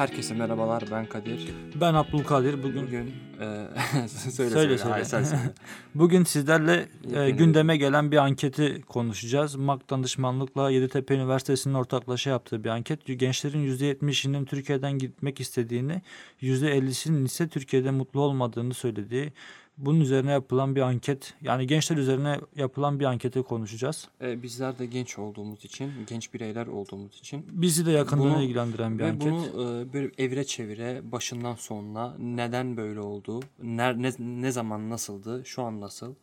Herkese merhabalar ben Kadir. Ben Abdülkadir. Bugün Bugün e, söyle Söyle, söyle. Hayır, sen söyle. bugün sizlerle e, gündeme gelen bir anketi konuşacağız. MAK danışmanlıkla Yeditepe Üniversitesi'nin ortaklaşa yaptığı bir anket. Gençlerin %70'inin Türkiye'den gitmek istediğini, %50'sinin ise Türkiye'de mutlu olmadığını söylediği. Bunun üzerine yapılan bir anket. Yani gençler üzerine yapılan bir anketi konuşacağız. E, bizler de genç olduğumuz için, genç bireyler olduğumuz için Bizi de yakından Bunu- ilgilendiren bir ve anket. bunu e, böyle evre çevire başından sonuna neden böyle oldu, ner, ne, ne zaman nasıldı, şu an nasıl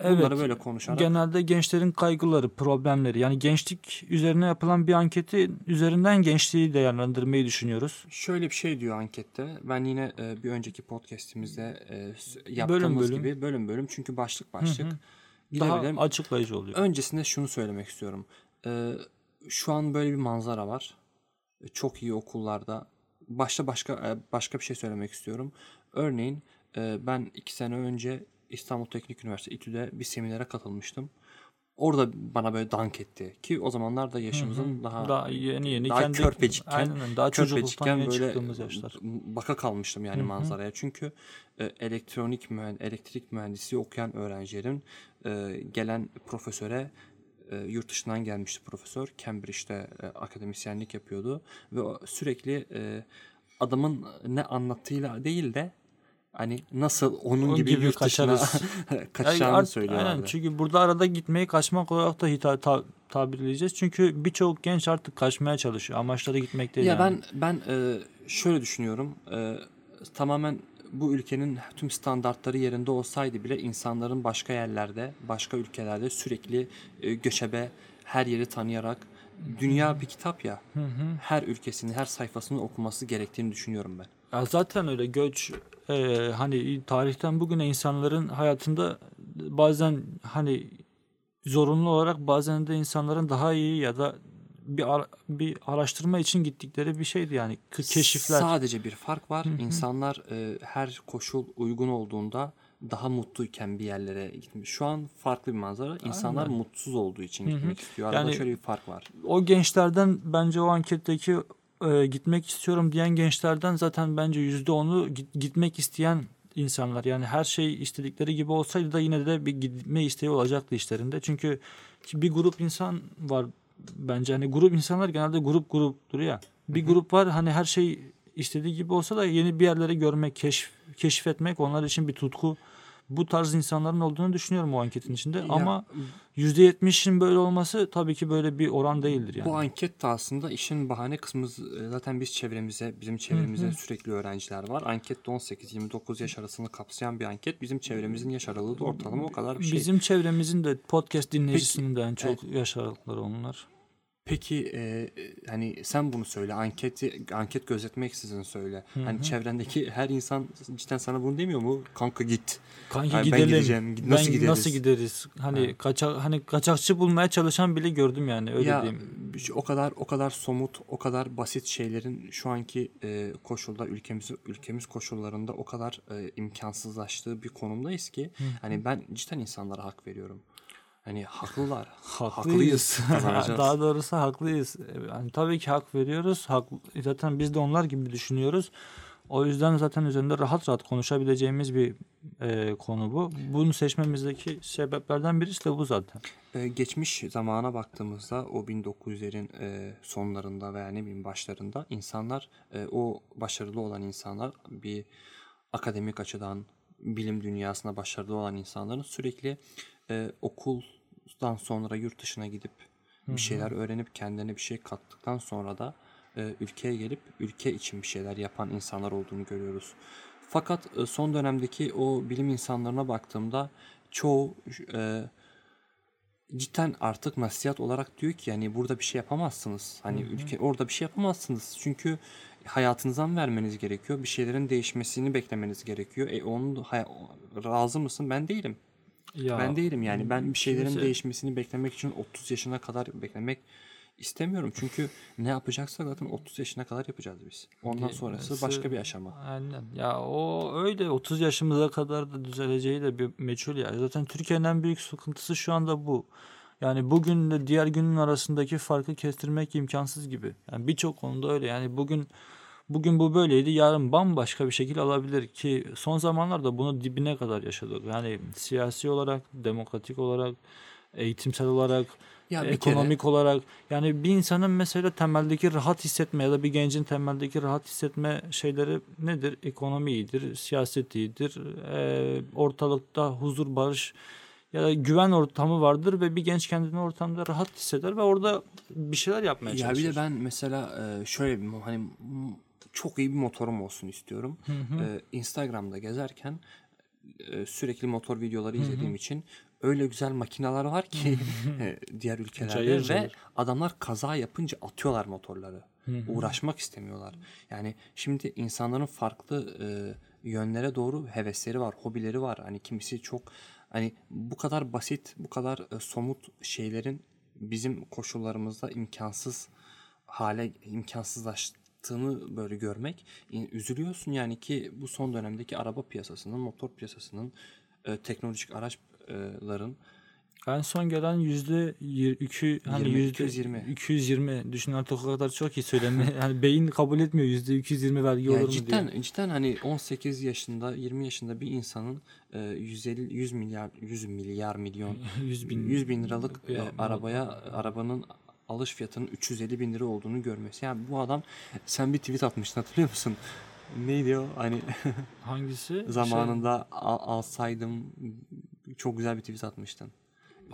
bunları Evet. böyle konuşarak Genelde gençlerin kaygıları, problemleri yani gençlik üzerine yapılan bir anketi üzerinden gençliği değerlendirmeyi düşünüyoruz. Şöyle bir şey diyor ankette. Ben yine e, bir önceki podcast'imizde e, yaptığımız bölüm. gibi bölüm bölüm çünkü başlık başlık Daha gidebilirim. açıklayıcı oluyor. Öncesinde şunu söylemek istiyorum. Ee, şu an böyle bir manzara var. Ee, Çok iyi okullarda. Başta başka e, başka bir şey söylemek istiyorum. Örneğin e, ben iki sene önce İstanbul Teknik Üniversitesi İTÜ'de bir seminere katılmıştım. Orada bana böyle dank etti. Ki o zamanlar da yaşımızın daha, Daha yeni yeni daha kendi körpecikken- aynen daha körpecikken böyle yaşlar. baka kalmıştım yani manzaraya. Çünkü e, elektronik mühend elektrik mühendisliği okuyan öğrencilerin e, gelen profesöre e, yurt dışından gelmişti profesör. Cambridge'de e, akademisyenlik yapıyordu ve sürekli e, adamın ne anlattığıyla değil de hani nasıl onun Onun gibi, gibi yurt kaçarız. kaçacağını art- söylüyorlardı. aynen, çünkü burada arada gitmeyi kaçmak olarak da hita, ta, tabirleyeceğiz. Çünkü birçok genç artık kaçmaya çalışıyor. Amaçları gitmek değil Ya yani. ben ben e, şöyle düşünüyorum. E, tamamen bu ülkenin tüm standartları yerinde olsaydı bile insanların başka yerlerde, başka ülkelerde sürekli e, göçebe, her yeri tanıyarak dünya bir kitap ya. Her ülkesini, her sayfasını okuması gerektiğini düşünüyorum ben. Ya zaten öyle göç e, hani tarihten bugüne insanların hayatında bazen hani zorunlu olarak bazen de insanların daha iyi ya da bir ara- bir araştırma için gittikleri bir şeydi yani keşifler. Sadece bir fark var. İnsanlar e, her koşul uygun olduğunda daha mutluyken bir yerlere gitmiş. Şu an farklı bir manzara. İnsanlar mutsuz olduğu için gitmek istiyor. Arada Yani- şöyle bir fark var. o gençlerden bence o anketteki e, gitmek istiyorum diyen gençlerden zaten bence yüzde onu gitmek isteyen insanlar. Yani her şey istedikleri gibi olsaydı da yine de bir gitme isteği olacaktı işlerinde. Çünkü bir grup insan var bence hani grup insanlar genelde grup gruptur ya. Bir grup var hani her şey istediği gibi olsa da yeni bir yerlere görmek, keşf, keşfetmek onlar için bir tutku. Bu tarz insanların olduğunu düşünüyorum o anketin içinde. Ama %70'in böyle olması tabii ki böyle bir oran değildir yani. Bu anket de aslında işin bahane kısmı zaten biz çevremize, bizim çevremize sürekli öğrenciler var. Ankette 18-29 yaş arasını kapsayan bir anket. Bizim çevremizin yaş aralığı da ortalama o kadar bir şey. Bizim çevremizin de podcast dinleyicisinin de en çok yaş aralıkları onlar. Peki e, hani sen bunu söyle, anketi anket gözetmeksizin söyle. Hani çevrendeki her insan cidden sana bunu demiyor mu? Kanka git. Kanki Ay, ben gidelim. gideceğim. Nasıl Ben gideriz? Nasıl gideriz? Hani kaçak hani kaçakçı bulmaya çalışan bile gördüm yani öyle ya diyeyim. o kadar o kadar somut, o kadar basit şeylerin şu anki e, koşulda ülkemiz ülkemiz koşullarında o kadar e, imkansızlaştığı bir konumdayız ki hani ben cidden insanlara hak veriyorum. Hani haklılar. Haklıyız. Daha doğrusu haklıyız. Yani tabii ki hak veriyoruz. Hak, zaten biz de onlar gibi düşünüyoruz. O yüzden zaten üzerinde rahat rahat konuşabileceğimiz bir e, konu bu. Bunu seçmemizdeki sebeplerden birisi de bu zaten. Ee, geçmiş zamana baktığımızda o 1900'lerin e, sonlarında veya ne bileyim başlarında insanlar e, o başarılı olan insanlar bir akademik açıdan bilim dünyasına başarılı olan insanların sürekli e, okuldan sonra yurt dışına gidip bir şeyler öğrenip kendilerine bir şey kattıktan sonra da e, ülkeye gelip ülke için bir şeyler yapan insanlar olduğunu görüyoruz. Fakat e, son dönemdeki o bilim insanlarına baktığımda çoğu e, cidden artık nasihat olarak diyor ki yani burada bir şey yapamazsınız. Hani ülke orada bir şey yapamazsınız. Çünkü hayatınızdan vermeniz gerekiyor. Bir şeylerin değişmesini beklemeniz gerekiyor. E onun hay- razı mısın? Ben değilim. Ya, ben değilim yani. Ben bir şeylerin kimse- değişmesini beklemek için 30 yaşına kadar beklemek istemiyorum. Çünkü ne yapacaksak zaten 30 yaşına kadar yapacağız biz. Ondan sonrası başka bir aşama. Aynen. Ya o öyle 30 yaşımıza kadar da düzeleceği de bir meçhul ya. Zaten Türkiye'nin en büyük sıkıntısı şu anda bu. Yani bugünle diğer günün arasındaki farkı kestirmek imkansız gibi. Yani birçok konuda öyle. Yani bugün bugün bu böyleydi yarın bambaşka bir şekil alabilir ki son zamanlarda bunu dibine kadar yaşadık. Yani siyasi olarak, demokratik olarak, eğitimsel olarak, Ya ekonomik olarak yani bir insanın mesela temeldeki rahat hissetme ya da bir gencin temeldeki rahat hissetme şeyleri nedir? Ekonomi iyidir, siyaset iyidir, eee, ortalıkta huzur, barış ya da güven ortamı vardır ve bir genç kendini ortamda rahat hisseder ve orada bir şeyler yapmaya Ya bir çalışır. de ben mesela e, şöyle bir hani çok iyi bir motorum olsun istiyorum. E, Instagram'da gezerken e, sürekli motor videoları izlediğim için öyle güzel makineler var ki e, diğer ülkelerde Cayır ve cayır. adamlar kaza yapınca atıyorlar motorları. Uğraşmak istemiyorlar. Yani şimdi insanların farklı e, yönlere doğru hevesleri var, hobileri var. Hani kimisi çok hani bu kadar basit, bu kadar e, somut şeylerin bizim koşullarımızda imkansız hale imkansızlaştığını böyle görmek üzülüyorsun yani ki bu son dönemdeki araba piyasasının, motor piyasasının, e, teknolojik araçların En son gelen yüzde iki hani 20, yüzde 220. 220 düşün artık o kadar çok ki söylemi yani beyin kabul etmiyor yüzde 220 vergi olur yani mu cidden diye. cidden hani 18 yaşında 20 yaşında bir insanın e, 150 100 milyar 100 milyar milyon 100 bin 100 bin liralık e, Ya, arabaya arabanın alış fiyatının 350 bin lira olduğunu görmesi. Yani bu adam sen bir tweet atmıştın hatırlıyor musun? Neydi o? Hani hangisi? Şey, zamanında al- alsaydım çok güzel bir tweet atmıştın.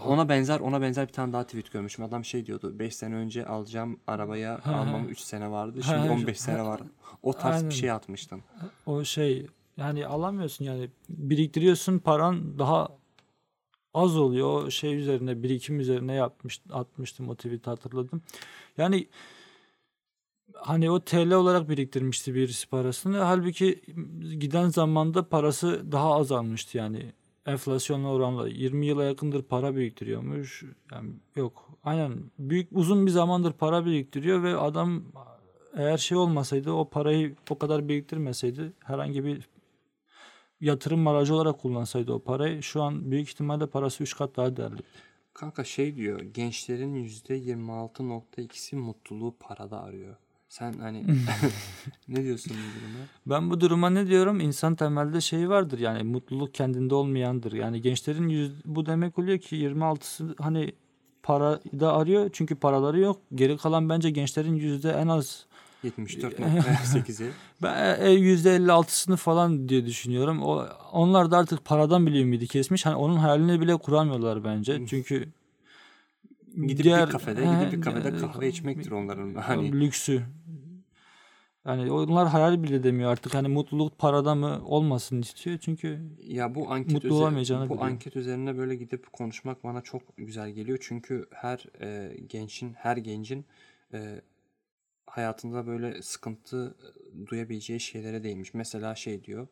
Ona benzer ona benzer bir tane daha tweet görmüşüm. Adam şey diyordu. 5 sene önce alacağım arabaya almam 3 sene vardı. Şimdi ha. 15 sene var. O tarz Aynen. bir şey atmıştın. o şey yani alamıyorsun yani biriktiriyorsun paran daha az oluyor o şey üzerine birikim üzerine yapmış atmıştım o tweet'i hatırladım. Yani hani o TL olarak biriktirmişti birisi parasını. Halbuki giden zamanda parası daha azalmıştı yani. Enflasyonla oranla 20 yıla yakındır para biriktiriyormuş. Yani yok. Aynen büyük uzun bir zamandır para biriktiriyor ve adam eğer şey olmasaydı o parayı o kadar biriktirmeseydi herhangi bir yatırım aracı olarak kullansaydı o parayı şu an büyük ihtimalle parası 3 kat daha değerli. Kanka şey diyor. Gençlerin %26.2'si mutluluğu parada arıyor. Sen hani ne diyorsun bu duruma? Ben bu duruma ne diyorum? İnsan temelde şey vardır yani mutluluk kendinde olmayandır. Yani gençlerin yüz, bu demek oluyor ki 26'sı hani para da arıyor çünkü paraları yok. Geri kalan bence gençlerin yüzde en az 74.8'i. ben e, yüzde 56'sını falan diye düşünüyorum. O onlar da artık paradan bile ümidi kesmiş. Hani onun hayalini bile kuramıyorlar bence. Çünkü Gidip diğer- bir kafede, He, gidip bir kafede e, kahve içmektir onların. Hani lüksü. Yani onlar hayal bile demiyor artık. Hani mutluluk parada mı olmasın istiyor. Çünkü Ya bu anket Mutlu olamayacağını bu biliyor. anket üzerine böyle gidip konuşmak bana çok güzel geliyor. Çünkü her e, gençin, her gencin e, hayatında böyle sıkıntı duyabileceği şeylere değinmiş. Mesela şey diyor.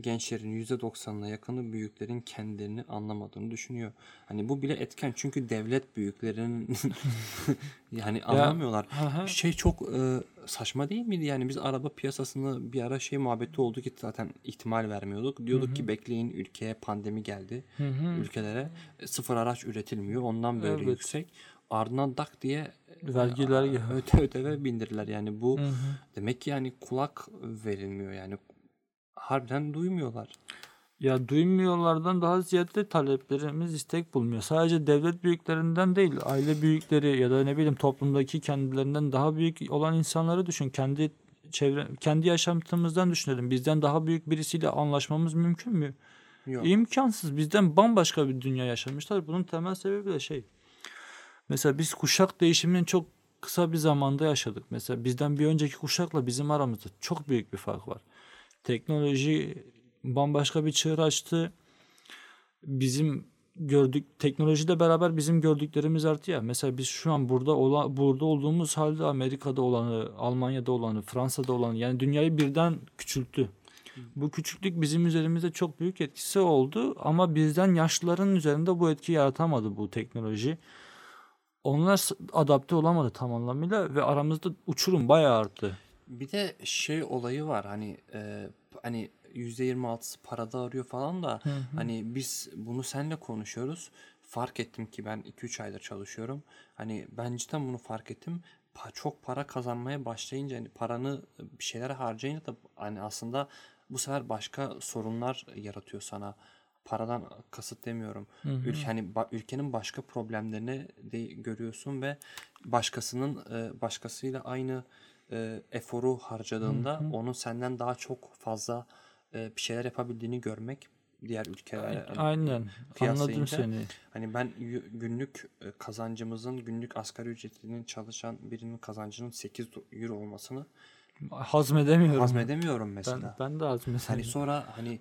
Gençlerin %90'ına yakını büyüklerin kendilerini anlamadığını düşünüyor. Hani bu bile etken çünkü devlet büyüklerin yani anlamıyorlar. Aha. Şey çok e, saçma değil miydi? Yani biz araba piyasasını bir ara şey muhabbeti oldu ki zaten ihtimal vermiyorduk. Diyorduk ki bekleyin ülkeye pandemi geldi. Ülkelere e, sıfır araç üretilmiyor. Ondan böyle Evet. yüksek. Ardından dak diye vergiler e, gibi. öte öteve bindirdiler. Yani bu demek ki yani kulak verilmiyor. Yani harbiden duymuyorlar. Ya duymuyorlardan daha ziyade taleplerimiz istek bulmuyor. Sadece devlet büyüklerinden değil, aile büyükleri ya da ne bileyim toplumdaki kendilerinden daha büyük olan insanları düşün. Kendi çevre, kendi yaşantımızdan düşünelim. Bizden daha büyük birisiyle anlaşmamız mümkün mü? Yok. İmkansız. Bizden bambaşka bir dünya yaşamışlar. Bunun temel sebebi de şey. Mesela biz kuşak değişiminin çok kısa bir zamanda yaşadık. Mesela bizden bir önceki kuşakla bizim aramızda çok büyük bir fark var. Teknoloji bambaşka bir çığır açtı. Bizim gördük teknolojiyle beraber bizim gördüklerimiz arttı ya. Mesela biz şu an burada ola, burada olduğumuz halde Amerika'da olanı, Almanya'da olanı, Fransa'da olanı yani dünyayı birden küçülttü. Bu küçüklük bizim üzerimizde çok büyük etkisi oldu ama bizden yaşlıların üzerinde bu etki yaratamadı bu teknoloji. Onlar adapte olamadı tam anlamıyla ve aramızda uçurum bayağı arttı. Bir de şey olayı var hani e, hani %26'sı parada arıyor falan da hani biz bunu seninle konuşuyoruz. Fark ettim ki ben 2-3 aydır çalışıyorum. Hani ben cidden bunu fark ettim. pa- çok para kazanmaya başlayınca hani paranı bir şeylere harcayınca da hani aslında bu sefer başka sorunlar yaratıyor sana. Paradan kasıt demiyorum. Ülke hani ülkenin başka problemlerini de görüyorsun ve başkasının e, başkasıyla aynı e, eforu harcadığında onun senden daha çok fazla e, bir şeyler yapabildiğini görmek diğer ülkelerle Aynen. Anladım seni. Hani ben günlük e, kazancımızın günlük asgari ücretinin çalışan birinin kazancının 8 do- euro olmasını Hazmedemiyorum. hazmedemiyorum ben, mesela. ben de hazmedemiyorum. Hani sonra hani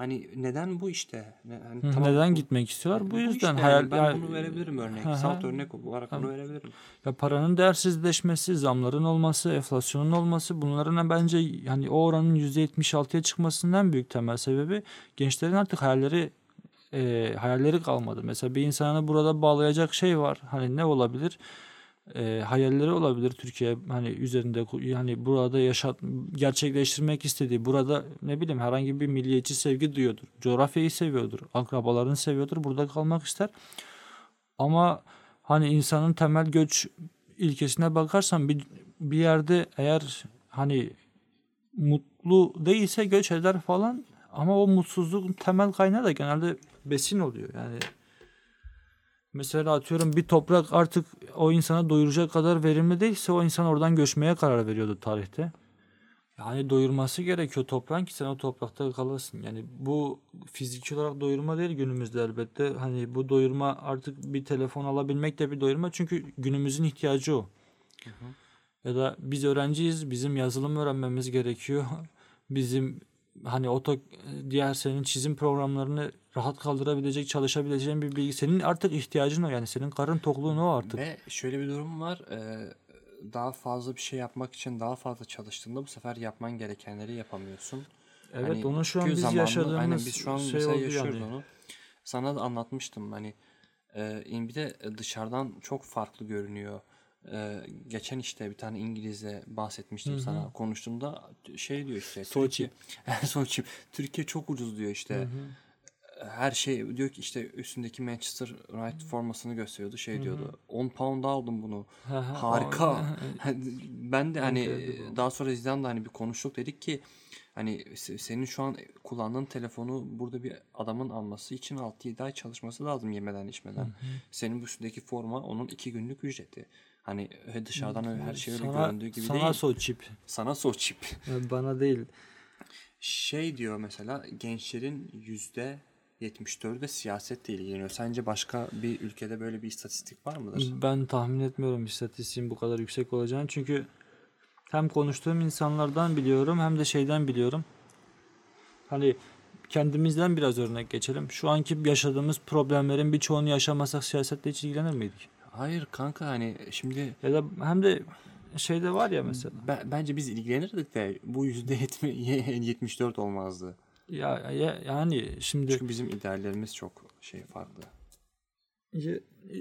hani neden bu işte? Hı, tamam, Neden bu- gitmek istiyorlar? Bu bu yüzden işte yani hayal ben ya- bunu verebilirim örnek. Hı hı. Salt örnek olarak bunu verebilirim. Ya paranın değersizleşmesi, zamların olması, enflasyonun olması bunların bence yani o oranın %76'ya çıkmasının en büyük temel sebebi gençlerin artık hayalleri e, hayalleri kalmadı. Mesela bir insanı burada bağlayacak şey var. Hani ne olabilir? E, hayalleri olabilir Türkiye hani üzerinde yani burada yaşat gerçekleştirmek istediği burada ne bileyim herhangi bir milliyetçi sevgi duyuyordur. Coğrafyayı seviyordur. Akrabalarını seviyordur. Burada kalmak ister. Ama hani insanın temel göç ilkesine bakarsan bir, bir yerde eğer hani mutlu değilse göç eder falan ama o mutsuzluğun temel kaynağı da genelde besin oluyor. Yani mesela atıyorum bir toprak artık o insana doyuracak kadar verimli değilse o insan oradan göçmeye karar veriyordu tarihte. Yani doyurması gerekiyor toprağın ki sen o toprakta kalasın. Yani bu fiziki olarak doyurma değil günümüzde elbette. Hani bu doyurma artık bir telefon alabilmek de bir doyurma. Çünkü günümüzün ihtiyacı o. Ya da biz öğrenciyiz. Bizim yazılım öğrenmemiz gerekiyor. Bizim hani oto diğer senin çizim programlarını rahat kaldırabilecek, çalışabileceğin bir bilgi. Senin artık ihtiyacın o yani. Senin karın tokluğun o artık. Ve şöyle bir durum var. e, daha fazla bir şey yapmak için daha fazla çalıştığında bu sefer yapman gerekenleri yapamıyorsun. Evet Hani onu şu an biz zamanlı- yaşadığımız aynen biz şu an şey mesela yaşıyoruz yani. onu. Sana da anlatmıştım hani e, bir de dışarıdan çok farklı görünüyor. E, geçen işte bir tane İngiliz'e bahsetmiştim sana konuştuğumda şey diyor işte. Türkiye Soçi Türkiye çok ucuz diyor işte. Her şey diyor ki işte üstündeki Manchester United formasını gösteriyordu şey diyordu. 10 pound aldım bunu. Harika. ben de hani daha sonra Zidane'la hani bir konuştuk dedik ki hani se- senin şu an kullandığın telefonu burada bir adamın alması için 6-7 ay çalışması lazım yemeden içmeden. Senin bu üstündeki forma onun 2 günlük ücreti. Hani dışarıdan öyle her şey öyle sana, göründüğü gibi sana değil. so çip. sana so cheap. Bana değil. Şey diyor mesela gençlerin yüzde 74'ü de siyasetle ilgileniyor. Sence başka bir ülkede böyle bir istatistik var mıdır? Ben tahmin etmiyorum istatistiğin bu kadar yüksek olacağını. Çünkü hem konuştuğum insanlardan biliyorum hem de şeyden biliyorum. Hani kendimizden biraz örnek geçelim. Şu anki yaşadığımız problemlerin birçoğunu yaşamasak siyasetle hiç ilgilenir miydik? Hayır kanka hani şimdi Ya da hem de şeyde var ya mesela. ben- bence biz ilgilenirdik de bu yüzde yetmi- 74 olmazdı. Ya, ya yani şimdi Çünkü bizim ideallerimiz çok şey farklı.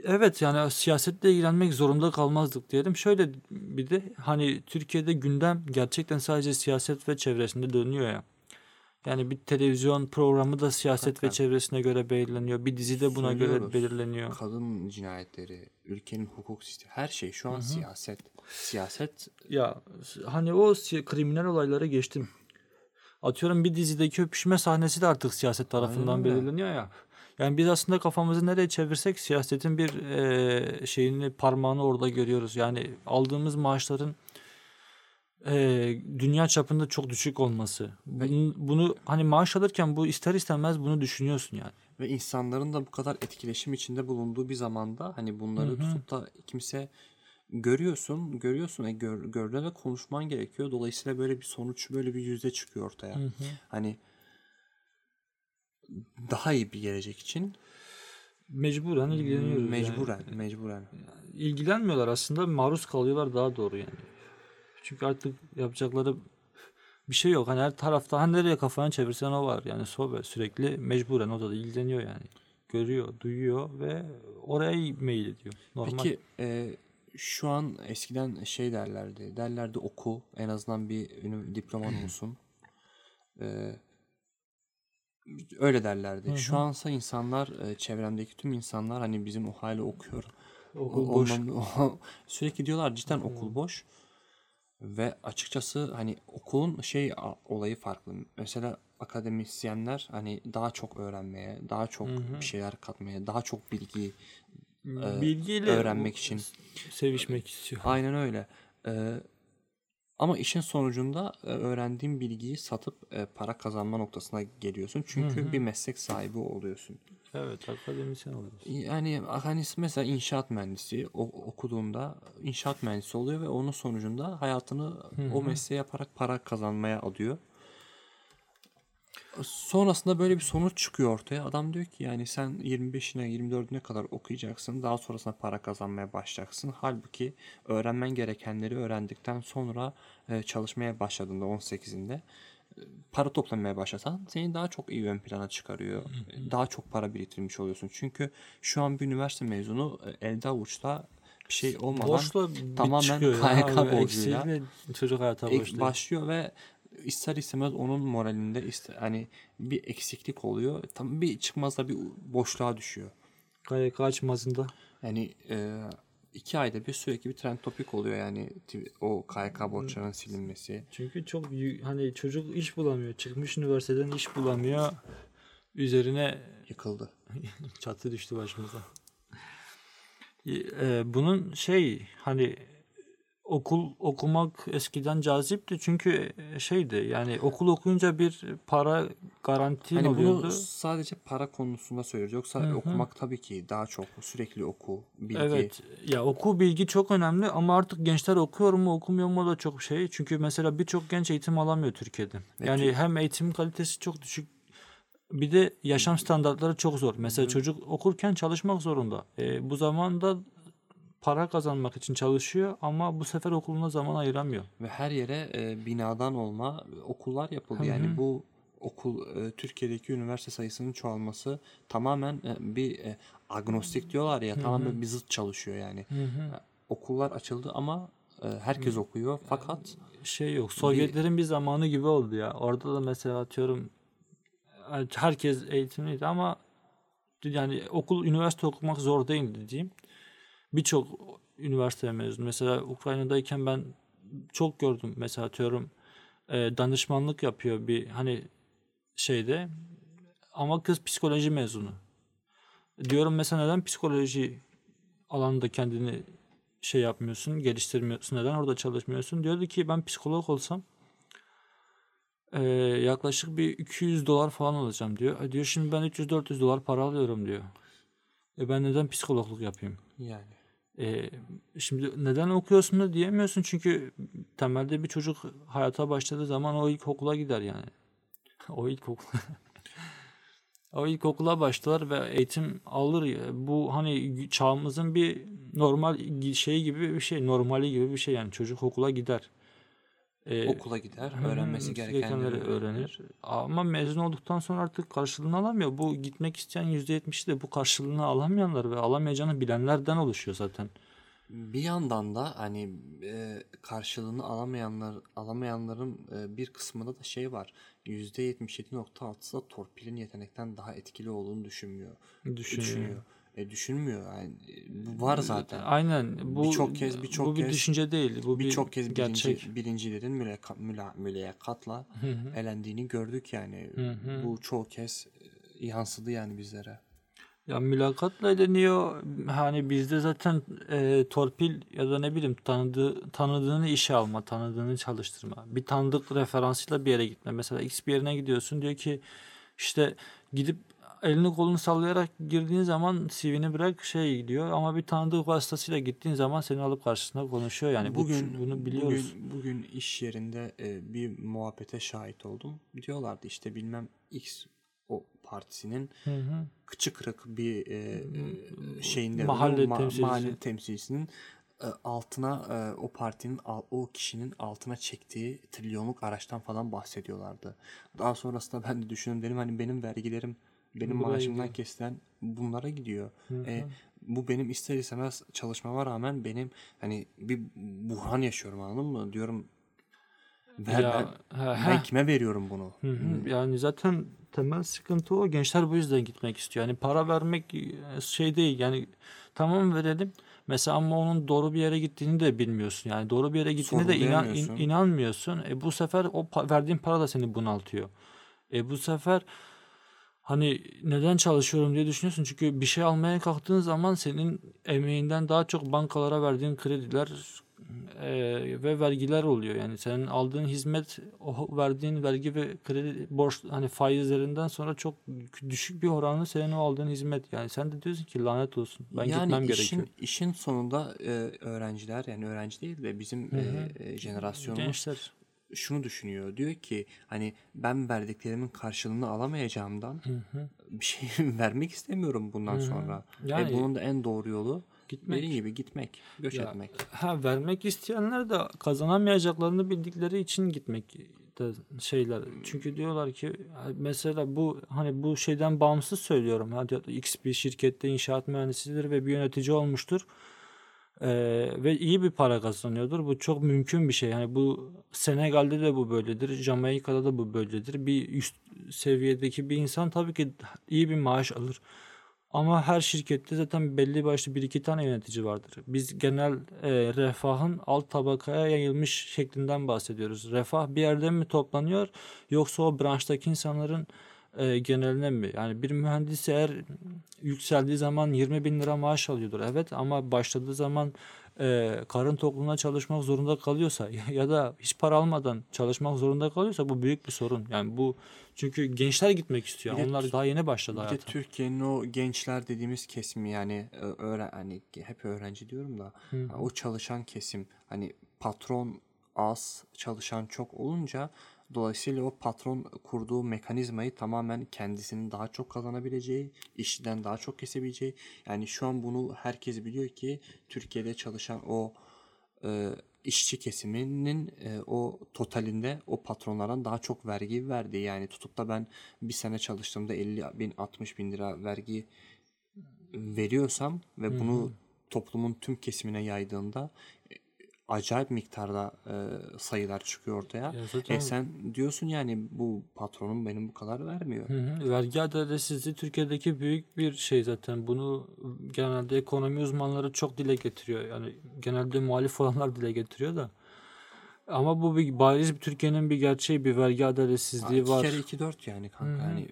Evet yani siyasetle ilgilenmek zorunda kalmazdık diyelim. Şöyle bir de hani Türkiye'de gündem gerçekten sadece siyaset ve çevresinde dönüyor ya. Yani bir televizyon programı da siyaset ve Hakikaten. çevresine göre belirleniyor. Bir dizi de buna göre Söylüyoruz. belirleniyor. Kadın cinayetleri, ülkenin hukuk sistemi her şey şu an siyaset. Siyaset Ya hani o kriminal olayları geçtim. Atıyorum bir dizideki öpüşme sahnesi de artık siyaset tarafından Aynen belirleniyor ya. Yani biz aslında kafamızı nereye çevirsek siyasetin bir eee, şeyini parmağını orada görüyoruz. Yani aldığımız maaşların eee, dünya çapında çok düşük olması. Bunu, bunu hani maaş alırken bu ister istemez bunu düşünüyorsun yani. ve insanların da bu kadar etkileşim içinde bulunduğu bir zamanda hani bunları tutup da kimse görüyorsun, görüyorsun. E gör, gördüğünde de konuşman gerekiyor. Dolayısıyla böyle bir sonuç, böyle bir yüzde çıkıyor ortaya. Hani daha iyi bir gelecek için Mecburen ilgileniyoruz. yani. mecburen, mecburen. ilgilenmiyorlar aslında maruz kalıyorlar daha doğru yani. Çünkü artık yapacakları bir şey yok. Hani her tarafta hani nereye kafanı çevirsen o var. Yani sohbet sürekli mecburen o da ilgileniyor yani. Görüyor, duyuyor ve oraya mail ediyor. Normal. Peki e, şu an eskiden şey derlerdi. Derlerdi oku en azından bir diploman olsun. E, öyle derlerdi. Şu ansa insanlar e, çevremdeki tüm insanlar hani bizim o hala okuyor Okul boş. ondan- sürekli diyorlar cidden okul boş. Ve açıkçası hani okulun şey olayı farklı. Mesela akademisyenler hani daha çok öğrenmeye, daha çok bir şeyler katmaya, daha çok bilgi e, Bilgiyle öğrenmek için. sevişmek istiyor. Aynen öyle. Ee, ama işin sonucunda e, öğrendiğin bilgiyi satıp e, para kazanma noktasına geliyorsun. Çünkü bir meslek sahibi oluyorsun. Evet akademisyen oluyoruz. Yani hani mesela inşaat mühendisi o- okuduğunda inşaat mühendisi oluyor ve onun sonucunda hayatını o mesleği yaparak para kazanmaya adıyor. Sonrasında böyle bir sonuç çıkıyor ortaya. Adam diyor ki yani sen 25'ine 24'üne kadar okuyacaksın. Daha sonrasında para kazanmaya başlayacaksın. Halbuki öğrenmen gerekenleri öğrendikten sonra e, çalışmaya başladığında 18'inde e, para toplamaya başlasan seni daha çok iyi ön plana çıkarıyor. Daha çok para biriktirmiş oluyorsun. Çünkü şu an bir üniversite mezunu e, elde avuçta bir şey olmadan Borçla tamamen. KYK Abi, borcuyla eksiğiyle çocuk hayata ek- başlıyor. başlıyor ve ister istemez onun moralinde ister, hani bir eksiklik oluyor. Tam bir çıkmazda bir boşluğa düşüyor. KYK açmazında. Yani e, iki ayda bir sürekli bir trend topik oluyor yani o KYK borçlarının silinmesi. Çünkü çok hani çocuk iş bulamıyor. Çıkmış üniversiteden iş bulamıyor. Üzerine Yıkıldı. çatı düştü başımıza. E, bunun şey hani okul okumak eskiden cazipti çünkü e, şeydi yani okul okuyunca bir para garantin Hani oluyordu. bunu sadece para konusunda söylüyoruz. Yoksa okumak tabii ki daha çok sürekli oku, bilgi. Evet. Ya oku bilgi çok önemli ama artık gençler okuyor mu okumuyor mu da çok şey. Çünkü mesela birçok genç eğitim alamıyor Türkiye'de. Yani hem eğitim kalitesi çok düşük bir de yaşam standartları çok zor. Mesela çocuk okurken çalışmak zorunda. E, bu zamanda para kazanmak için çalışıyor ama bu sefer okuluna zaman ayıramıyor. Ve her yere e, binadan olma okullar yapıldı. Yani bu okul e, Türkiye'deki üniversite sayısının çoğalması tamamen e, bir e, agnostik diyorlar ya tamamen bir zıt çalışıyor yani. E, okullar açıldı ama e, herkes okuyor fakat Şey yok. Sovyetlerin bir zamanı gibi oldu ya. Orada da mesela atıyorum e, herkes eğitimliydi ama yani okul üniversite okumak zor değildi diyeyim. Birçok üniversite mezunu. Mesela Ukrayna'dayken ben çok gördüm. Mesela atıyorum e, danışmanlık yapıyor bir hani şeyde ama kız psikoloji mezunu. Diyorum mesela neden psikoloji alanında kendini şey yapmıyorsun, geliştirmiyorsun, neden orada çalışmıyorsun? Diyordu ki ben psikolog olsam e, yaklaşık bir 200 dolar falan alacağım diyor. E diyor şimdi ben 300-400 dolar para alıyorum diyor. E ben neden psikologluk yapayım? yani E, şimdi neden okuyorsun da diyemiyorsun çünkü temelde bir çocuk hayata başladığı zaman o ilkokula gider yani. o ilkokul. o ilkokula başlar ve eğitim alır. Bu hani çağımızın bir normal şey gibi bir şey, normali gibi bir şey yani çocuk okula gider. E, okula gider, öğrenmesi gerekenleri öğrenir. Ama mezun olduktan sonra artık karşılığını alamıyor. Bu gitmek isteyen %70'i de bu karşılığını alamayanlar ve alamayacağını bilenlerden oluşuyor zaten. Bir yandan da hani e, karşılığını alamayanlar alamayanların e, bir kısmında da şey var. %77.6'sı da torpilin yetenekten daha etkili olduğunu düşünmüyor. Düşünüyor. Düşünüyor. E, düşünmüyor. Yani e, bu var zaten. Aynen. Bu Birçok kez- birçok bu bir kez- düşünce değil. Bu bir Birçok kez bilinci, gerçek. bilincilerin müleka, müla, mülakatla elendiğini gördük yani. Bu çoğu kez e, yansıdı yani bizlere. Ya mülakatla ediniyor. Hani bizde zaten e, torpil ya da ne bileyim tanıdığı, tanıdığını işe alma, tanıdığını çalıştırma. Bir tanıdık referansıyla bir yere gitme. Mesela X bir yerine gidiyorsun diyor ki işte gidip elini kolunu sallayarak girdiğin zaman CV'ni bırak şey gidiyor ama bir tanıdık vasıtasıyla gittiğin zaman seni alıp karşısına konuşuyor yani. Bu- Bugün bunu biliyoruz. Bugün, bugün iş yerinde e, bir muhabbete şahit oldum. Diyorlardı işte bilmem X o partisinin Hı hı. kıçı kırık bir e, e, şeyinde Mahalle ma- temsilcisi. mahalle temsilcisinin e, altına e, o partinin o kişinin altına çektiği trilyonluk araçtan falan bahsediyorlardı. Daha sonrasında ben de düşündüm dedim hani benim vergilerim benim Buraya maaşımdan gidiyor. kesilen bunlara gidiyor. E, bu benim ister istemez çalışmama rağmen benim hani bir buhran yaşıyorum anladın mı? Diyorum ver, Ya, ben, he, ben kime veriyorum bunu? Hı hı. Yani zaten temel sıkıntı o. Gençler bu yüzden gitmek istiyor. Yani para vermek e, şey değil. Yani tamam verelim. Mesela ama onun doğru bir yere gittiğini de bilmiyorsun. Yani doğru bir yere gittiğine de inan, in- inanmıyorsun. E bu sefer o pa- verdiğin para da seni bunaltıyor. E bu sefer hani neden çalışıyorum diye düşünüyorsun. Çünkü bir şey almaya kalktığın zaman senin emeğinden daha çok bankalara verdiğin krediler e, ve vergiler oluyor. Yani senin aldığın hizmet, o verdiğin vergi ve kredi borç hani faizlerinden sonra çok düşük bir oranı senin o aldığın hizmet. Yani sen de diyorsun ki lanet olsun. Ben yani gitmem işin, gerekiyor. işin sonunda e, öğrenciler yani öğrenci değil de bizim e, e, jenerasyonumuz Gençler. Şunu düşünüyor. Diyor ki hani ben verdiklerimin karşılığını alamayacağımdan bir şey vermek istemiyorum bundan sonra. Yani- e, bunun da en doğru yolu Gitmek. dediğin gibi gitmek, göç Ya, etmek. Ha vermek isteyenler de kazanamayacaklarını bildikleri için gitmek de şeyler. Çünkü diyorlar ki mesela bu hani bu şeyden bağımsız söylüyorum. Hadi X bir şirkette inşaat mühendisidir ve bir yönetici olmuştur. Ee, ve iyi bir para kazanıyordur. Bu çok mümkün bir şey. Yani bu Senegal'de de bu böyledir. Jamaika'da da bu böyledir. Bir üst seviyedeki bir insan tabii ki iyi bir maaş alır. Ama her şirkette zaten belli başlı bir iki tane yönetici vardır. Biz genel e, refahın alt tabakaya yayılmış şeklinden bahsediyoruz. Refah bir yerde mi toplanıyor yoksa o branştaki insanların e, geneline mi? Yani bir mühendis eğer yükseldiği zaman 20 bin lira maaş alıyordur. Evet ama başladığı zaman e, karın tokluğuna çalışmak zorunda kalıyorsa ya da hiç para almadan çalışmak zorunda kalıyorsa bu büyük bir sorun. Yani bu çünkü gençler gitmek istiyor. Bir de Onlar daha yeni başladı Bir de hayata. Türkiye'nin o gençler dediğimiz kesimi yani e, öğren hani hep öğrenci diyorum da o çalışan kesim hani patron az çalışan çok olunca dolayısıyla o patron kurduğu mekanizmayı tamamen kendisinin daha çok kazanabileceği, işçiden daha çok kesebileceği. Yani şu an bunu herkes biliyor ki Türkiye'de çalışan o e, işçi kesiminin e, o totalinde o patronlardan daha çok vergi verdi. Yani tutup da ben bir sene çalıştığımda 50 bin 60 bin lira vergi veriyorsam ve bunu toplumun tüm kesimine yaydığında acayip miktarda e, sayılar çıkıyor ortaya. Ya zaten- E sen diyorsun yani bu patronum benim bu kadar vermiyor. Hı hı. Vergi adaletsizliği Türkiye'deki büyük bir şey zaten. Bunu genelde ekonomi uzmanları çok dile getiriyor. Yani genelde muhalif olanlar dile getiriyor da. Ama bu bir bariz bir Türkiye'nin bir gerçeği, bir vergi adaletsizliği iki var. kere iki dört yani kanka. Yani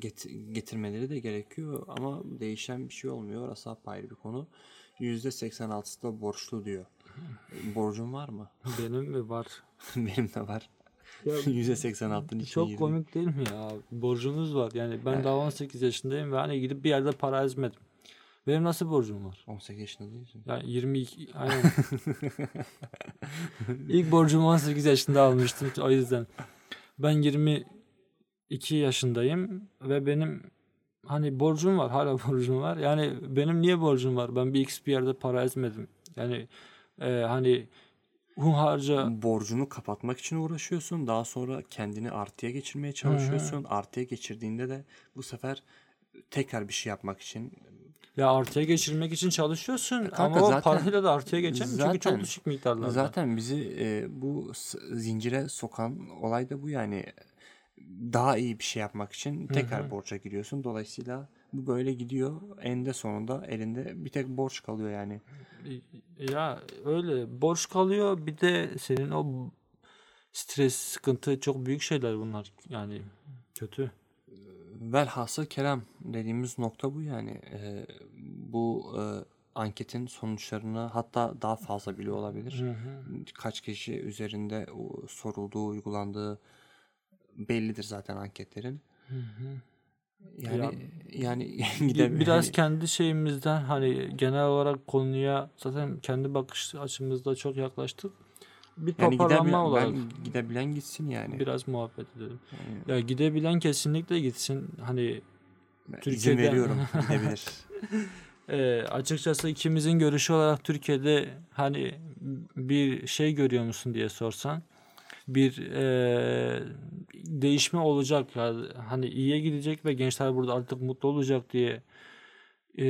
get- getirmeleri de gerekiyor ama değişen bir şey olmuyor. Orası apayrı bir konu. %86'sı da borçlu diyor. Borcun var mı? Benim mi var? Benim de var. %86'ın içine Çok girdim. komik değil mi ya? Borcunuz var. Yani ben daha 18 yaşındayım ve hani gidip bir yerde para ezmedim. Benim nasıl borcum var? 18 yaşında değilsin. Yani 22 aynen. İlk borcumu 18 yaşında almıştım o yüzden. Ben 22 yaşındayım ve benim hani borcum var hala borcum var. Yani benim niye borcum var? Ben bir x bir yerde para ezmedim. Yani e, hani hunharca Borcunu kapatmak için uğraşıyorsun. Daha sonra kendini artıya geçirmeye çalışıyorsun. Artıya geçirdiğinde de bu sefer tekrar bir şey yapmak için ya artıya geçirmek için çalışıyorsun kanka ama zaten- parayla da artıya geçemiyorsun çünkü çok düşük miktarlarda. Zaten bizi e, bu zincire sokan olay da bu yani. Daha iyi bir şey yapmak için tekrar borca giriyorsun. Dolayısıyla bu böyle gidiyor. Eninde sonunda elinde bir tek borç kalıyor yani. Ya öyle borç kalıyor bir de senin o stres, sıkıntı çok büyük şeyler bunlar yani kötü. Velhasıl kelam dediğimiz nokta bu yani. E, bu e, anketin sonuçlarını hatta daha fazla bile olabilir. Kaç kişi üzerinde sorulduğu, uygulandığı bellidir zaten anketlerin. Yani Ya- yani Bir- gide Biraz hani- kendi şeyimizden hani genel olarak konuya zaten kendi bakış açımızda çok yaklaştık. Bir yani toparlanma olarak ben gidebilen gitsin yani. biraz muhabbet edelim. Ya gidebilen kesinlikle gitsin. Hani Ben İzin Türkiye'de- veriyorum gidebilir. e, açıkçası ikimizin görüşü olarak Türkiye'de hani bir şey görüyor musun diye sorsan bir e, değişme olacak ya hani iyiye gidecek ve gençler burada artık mutlu olacak diye e,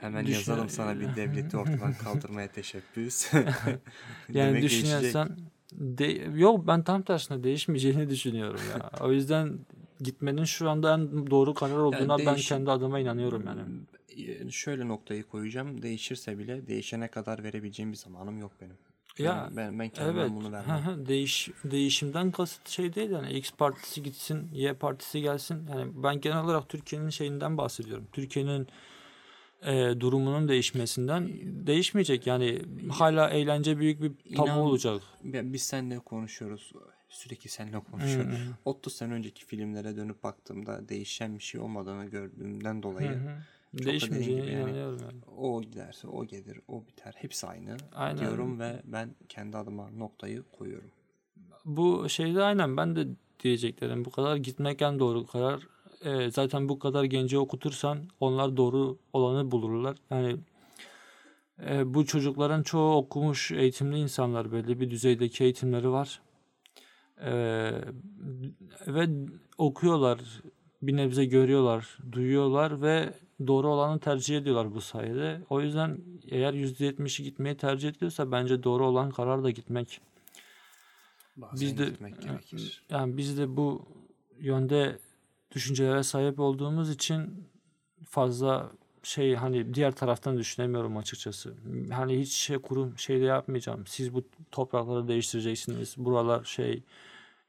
Hemen düşün- yazalım sana bir devleti ortadan kaldırmaya teşebbüs. yani düşünüyorsan de, yok ben tam tersine değişmeyeceğini düşünüyorum ya. O yüzden gitmenin şu anda en doğru karar olduğuna ben değiş- kendi adıma inanıyorum yani. Ee, Şöyle noktayı koyacağım. Değişirse bile değişene kadar verebileceğim bir zamanım yok benim. Ya, ben ben kendimden Evet. bunu hı vermem. hı, Değiş değişimden kasıt şey değil yani X partisi gitsin, Y partisi gelsin. Yani ben genel olarak Türkiye'nin şeyinden bahsediyorum. Türkiye'nin e, durumunun değişmesinden değişmeyecek. Yani hala eğlence büyük bir tabu İnan- olacak. Ya Biz seninle konuşuyoruz. Sürekli seninle konuşuyoruz. 30 sene önceki filmlere dönüp baktığımda değişen bir şey olmadığını gördüğümden dolayı Hı hı. Değişmeyeceğine yani inanıyorum yani. o giderse o gelir, o biter. Hepsi aynı Aynen. diyorum ve ben kendi adıma noktayı koyuyorum. Bu şeyde aynen ben de diyeceklerim bu kadar gitmek en doğru karar. Ee, zaten bu kadar genci okutursan onlar doğru olanı bulurlar. Yani e, bu çocukların çoğu okumuş eğitimli insanlar belli bir düzeydeki eğitimleri var. Ee, ve okuyorlar bir nebze görüyorlar, duyuyorlar ve doğru olanı tercih ediyorlar bu sayede. O yüzden eğer %70'i gitmeyi tercih ediyorsa bence doğru olan karar da gitmek. Bazen Biz de gitmek gerekir. yani biz de bu yönde düşüncelere sahip olduğumuz için fazla şey hani diğer taraftan düşünemiyorum açıkçası. Hani hiç şey kurum şey de yapmayacağım. Siz bu toprakları değiştireceksiniz. Buralar şey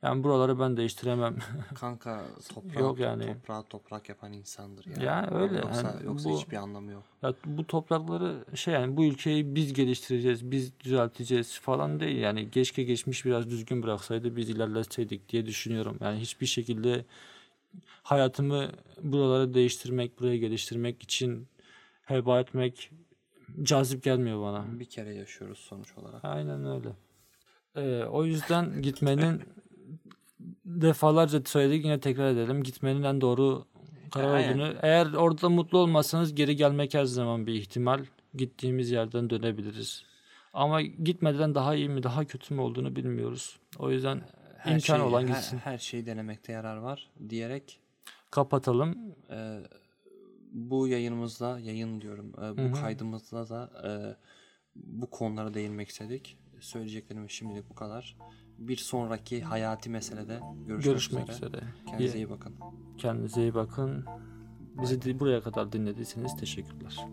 yani buraları ben değiştiremem. Kanka toprağı, Yok yani. toprağı toprak yapan insandır ya. Ya öyle, Yoksa, yani yoksa bu- hiçbir anlamı yok. Ya bu toprakları şey yani bu ülkeyi biz geliştireceğiz, biz düzelteceğiz falan değil. Yani keşke geçmiş biraz düzgün bıraksaydı biz ilerletseydik diye düşünüyorum. Yani hiçbir şekilde hayatımı buraları değiştirmek, burayı geliştirmek için heba etmek cazip gelmiyor bana. Bir kere yaşıyoruz sonuç olarak. Aynen öyle. Ee, o yüzden gitmenin defalarca söyledik yine tekrar edelim. Gitmenin en doğru karar Aynen. olduğunu. Eğer orada mutlu olmazsanız geri gelmek her zaman bir ihtimal. Gittiğimiz yerden dönebiliriz. Ama gitmeden daha iyi mi daha kötü mü olduğunu bilmiyoruz. O yüzden Her imkan şey- olan her- gitsin. Her, şeyi denemekte yarar var diyerek Kapatalım. e, bu yayınımızda yayın diyorum e, bu Hı hı. kaydımızda da e, bu konulara değinmek istedik. Söyleyeceklerim şimdilik bu kadar. Bir sonraki hayati meselede görüşmek, Görüşmek üzere. üzere. Kendinize iyi bakın. Kendinize iyi bakın. Bizi buraya kadar dinlediyseniz teşekkürler.